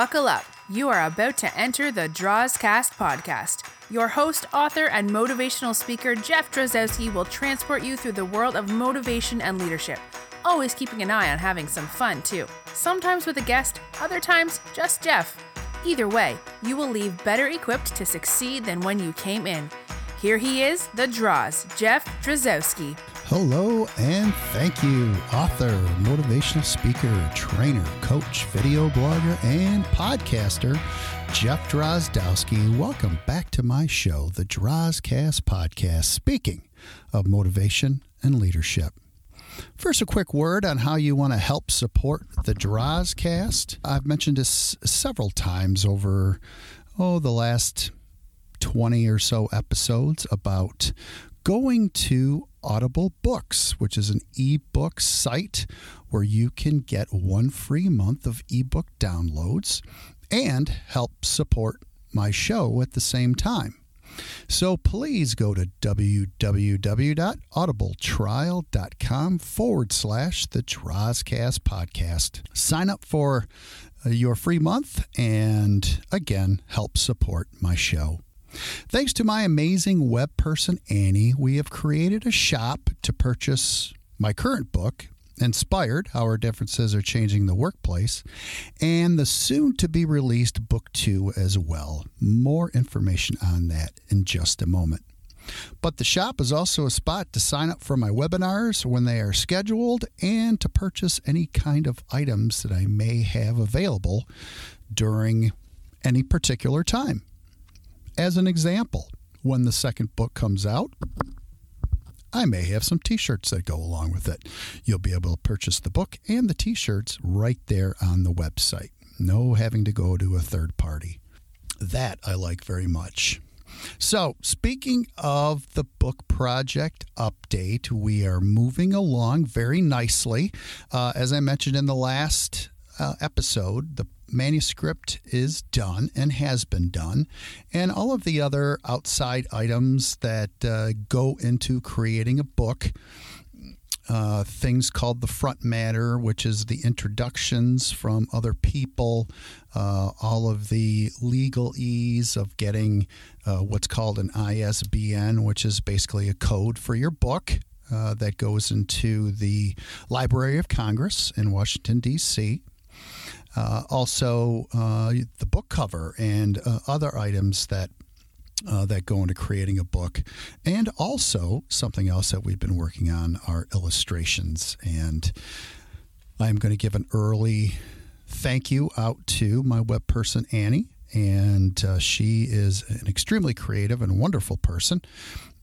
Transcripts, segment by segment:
Buckle up. You are about to enter the Drozcast podcast. Your host, author, and motivational speaker, Jeff Drozdowski, will transport you through the world of motivation and leadership, always keeping an eye on having some fun, too. Sometimes with a guest, other times just Jeff. Either way, you will leave better equipped to succeed than when you came in. Here he is, the Droz, Jeff Drozdowski. Hello and thank you, author, motivational speaker, trainer, coach, video blogger, and podcaster, Jeff Drozdowski. Welcome back to my show, the Drozcast Podcast, speaking of motivation and leadership. First, a quick word on how you want to help support the Drozcast. I've mentioned this several times over, oh, the last 20 or so episodes about going to Audible Books, which is an ebook site where you can get one free month of ebook downloads and help support my show at the same time. So please go to www.audibletrial.com forward slash the Drozcast podcast. Sign up for uh, your free month and again help support my show. Thanks to my amazing web person, Annie, we have created a shop to purchase my current book, Inspired How Our Differences Are Changing the Workplace, and the soon to be released book two as well. More information on that in just a moment. But the shop is also a spot to sign up for my webinars when they are scheduled and to purchase any kind of items that I may have available during any particular time. As an example, when the second book comes out, I may have some t shirts that go along with it. You'll be able to purchase the book and the t shirts right there on the website. No having to go to a third party. That I like very much. So, speaking of the book project update, we are moving along very nicely. Uh, as I mentioned in the last uh, episode, the manuscript is done and has been done, and all of the other outside items that uh, go into creating a book. Uh, things called the front matter, which is the introductions from other people, uh, all of the legal ease of getting uh, what's called an ISBN, which is basically a code for your book. Uh, that goes into the Library of Congress in Washington, D.C. Uh, also, uh, the book cover and uh, other items that uh, that go into creating a book, and also something else that we've been working on are illustrations. And I'm going to give an early thank you out to my web person Annie, and uh, she is an extremely creative and wonderful person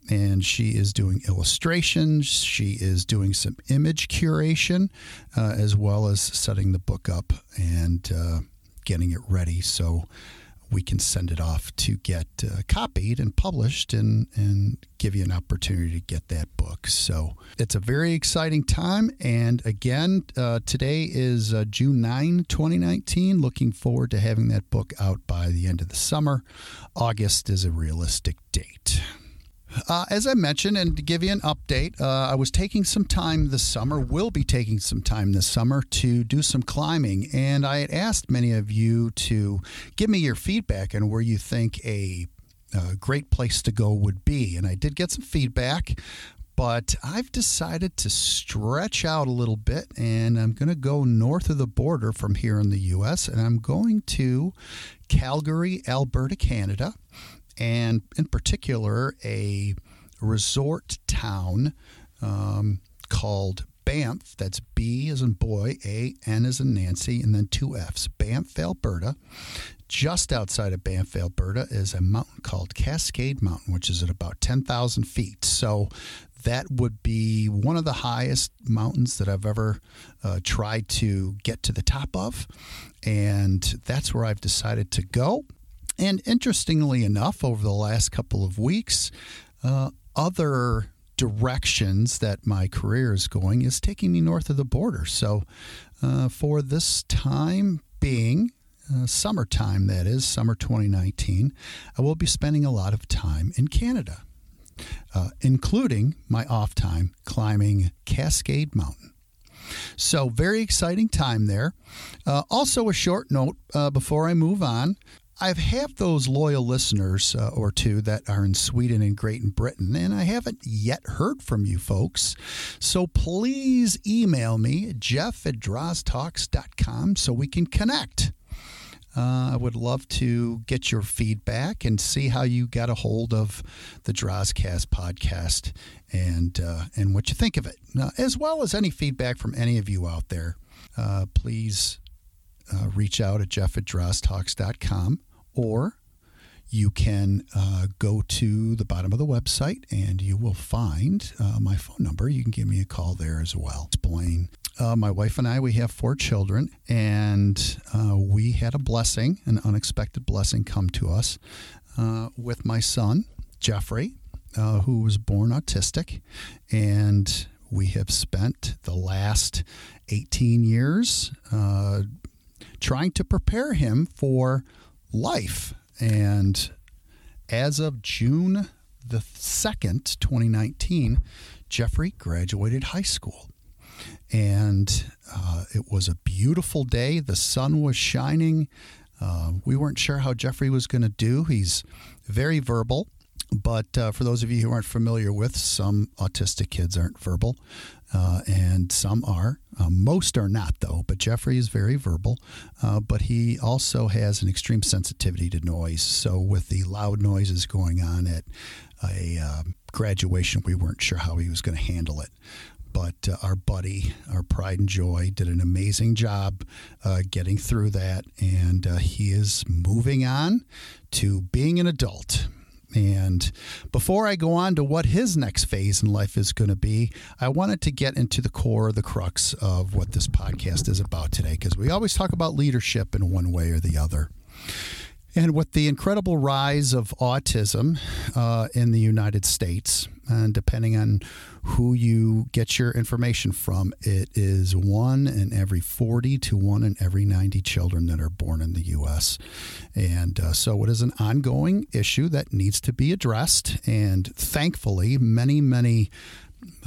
and she is doing illustrations. She is doing some image curation, uh, as well as setting the book up and uh, getting it ready so we can send it off to get uh, copied and published and, and give you an opportunity to get that book. So it's a very exciting time. And again, uh, today is uh, June 9, 2019. Looking forward to having that book out by the end of the summer. August is a realistic date. Uh, as I mentioned, and to give you an update, uh, I was taking some time this summer, will be taking some time this summer to do some climbing. And I had asked many of you to give me your feedback on where you think a, a great place to go would be. And I did get some feedback, but I've decided to stretch out a little bit and I'm going to go north of the border from here in the U.S. and I'm going to Calgary, Alberta, Canada and in particular, a resort town um, called Banff. That's B as in boy, A, N as in Nancy, and then two F's. Banff, Alberta. Just outside of Banff, Alberta, is a mountain called Cascade Mountain, which is at about 10,000 feet. So that would be one of the highest mountains that I've ever uh, tried to get to the top of. And that's where I've decided to go. And interestingly enough, over the last couple of weeks, uh, other directions that my career is going is taking me north of the border. So, uh, for this time being, uh, summertime that is, summer 2019, I will be spending a lot of time in Canada, uh, including my off time climbing Cascade Mountain. So, very exciting time there. Uh, also, a short note uh, before I move on. I have had those loyal listeners uh, or two that are in Sweden and Great Britain, and I haven't yet heard from you folks. So please email me, jeff at droztalks.com, so we can connect. Uh, I would love to get your feedback and see how you got a hold of the Drozcast podcast and uh, and what you think of it, as well as any feedback from any of you out there. Uh, please uh, reach out at jeff at droztalks.com or you can uh, go to the bottom of the website and you will find uh, my phone number. You can give me a call there as well. Blaine. Uh, my wife and I, we have four children, and uh, we had a blessing, an unexpected blessing, come to us uh, with my son, Jeffrey, uh, who was born autistic. And we have spent the last 18 years trying to prepare him for life. And as of June the 2nd, 2019, Jeffrey graduated high school. And uh, it was a beautiful day. The sun was shining. Uh, we weren't sure how Jeffrey was going to do. He's very verbal. But uh, for those of you who aren't familiar with, some autistic kids aren't verbal, uh, and some are. Uh, most are not, though. But Jeffrey is very verbal, uh, but he also has an extreme sensitivity to noise. So, with the loud noises going on at a um, graduation, we weren't sure how he was going to handle it but uh, our buddy, our pride and joy, did an amazing job uh, getting through that. And he is moving on to being an adult. And before I go on to what his next phase in life is going to be, I wanted to get into the core, the crux of what this podcast is about today, because we always talk about leadership in one way or the other. And with the incredible rise of autism uh, in the United States, and depending on who you get your information from, it is one in every 40 to one in every 90 children that are born in the U.S. And uh, so it is an ongoing issue that needs to be addressed. And thankfully, many, many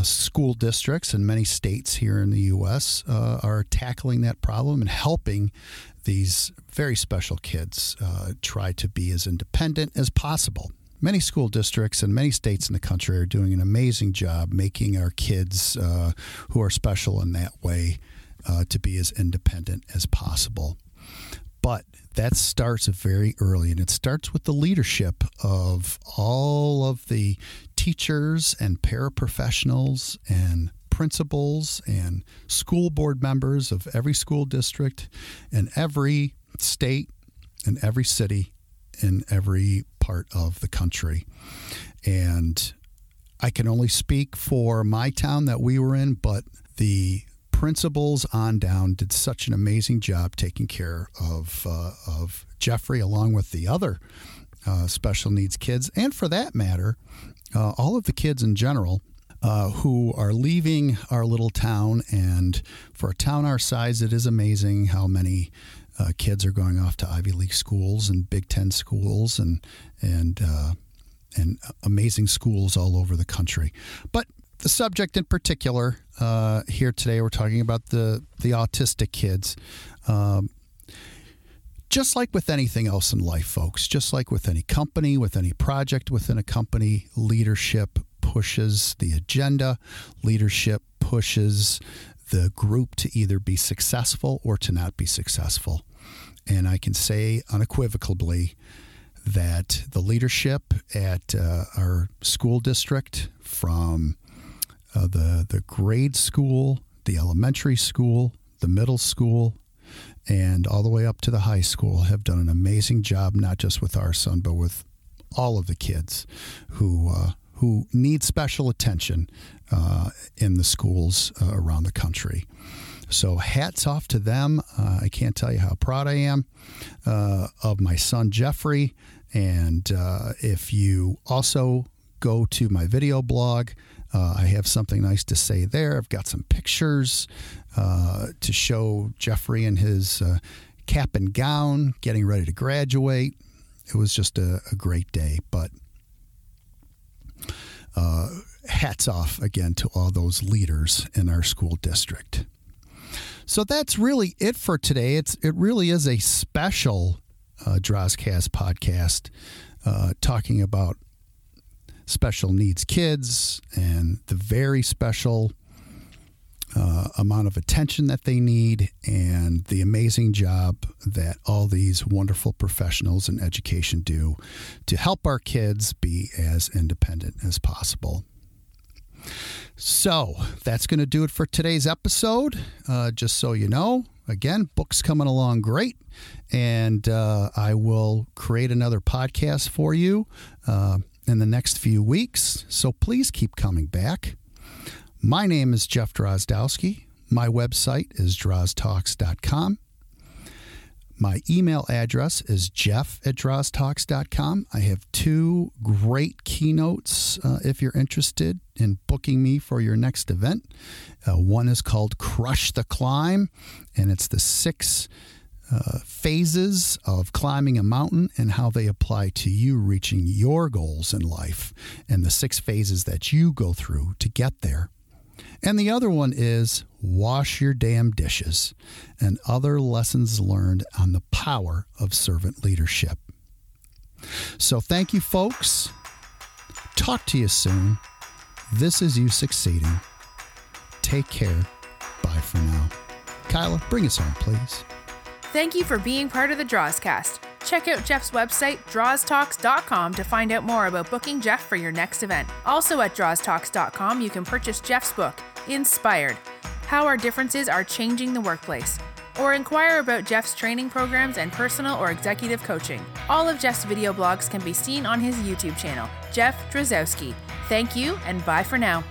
school districts and many states here in the U.S. Uh, are tackling that problem and helping these very special kids uh, try to be as independent as possible. Many school districts and many states in the country are doing an amazing job making our kids uh, who are special in that way uh, to be as independent as possible. But that starts very early, and it starts with the leadership of all of the teachers and paraprofessionals and principals and school board members of every school district in every state in every city in every part of the country. And I can only speak for my town that we were in, but the principals on down did such an amazing job taking care of uh, of Jeffrey along with the other uh, special needs kids, and for that matter, uh, all of the kids in general uh, who are leaving our little town. And for a town our size, it is amazing how many uh, kids are going off to Ivy League schools and Big Ten schools and and uh, and amazing schools all over the country. But the subject in particular uh, here today, we're talking about the the autistic kids. Um, just like with anything else in life, folks, just like with any company, with any project within a company, leadership pushes the agenda, leadership pushes the group to either be successful or to not be successful. And I can say unequivocally that the leadership at uh, our school district, from uh, the, the grade school, the elementary school, the middle school, and all the way up to the high school, have done an amazing job, not just with our son, but with all of the kids who uh, who need special attention uh, in the schools uh, around the country. So, hats off to them. Uh, I can't tell you how proud I am uh, of my son Jeffrey. And uh, if you also go to my video blog, uh, I have something nice to say there. I've got some pictures to show Jeffrey in his cap and gown getting ready to graduate. It was just a, a great day. But uh, hats off again to all those leaders in our school district. So that's really it for today. It's it really is a special uh, Drozcast podcast uh, talking about special needs kids and the very special uh, amount of attention that they need and the amazing job that all these wonderful professionals in education do to help our kids be as independent as possible. So that's going to do it for today's episode. Uh, just so you know, again, books coming along great. And uh, I will create another podcast for you uh, in the next few weeks. So please keep coming back. My name is Jeff Drozdowski. My website is droztalks.com. My email address is jeff at droztalks.com. I have two great keynotes uh, if you're interested in booking me for your next event. Uh, one is called Crush the Climb, and it's the six uh, phases of climbing a mountain and how they apply to you reaching your goals in life and the six phases that you go through to get there. And the other one is wash your damn dishes and other lessons learned on the power of servant leadership. So thank you, folks. Talk to you soon. This is you succeeding. Take care. Bye for now. Kyla, bring us home, please. Thank you for being part of the Drozcast. Check out Jeff's website, droztalks.com, to find out more about booking Jeff for your next event. Also at droztalks.com, you can purchase Jeff's book, Inspired How Our Differences Are Changing the Workplace, or inquire about Jeff's training programs and personal or executive coaching. All of Jeff's video blogs can be seen on his YouTube channel, Jeff Drozdowski. Thank you, and bye for now.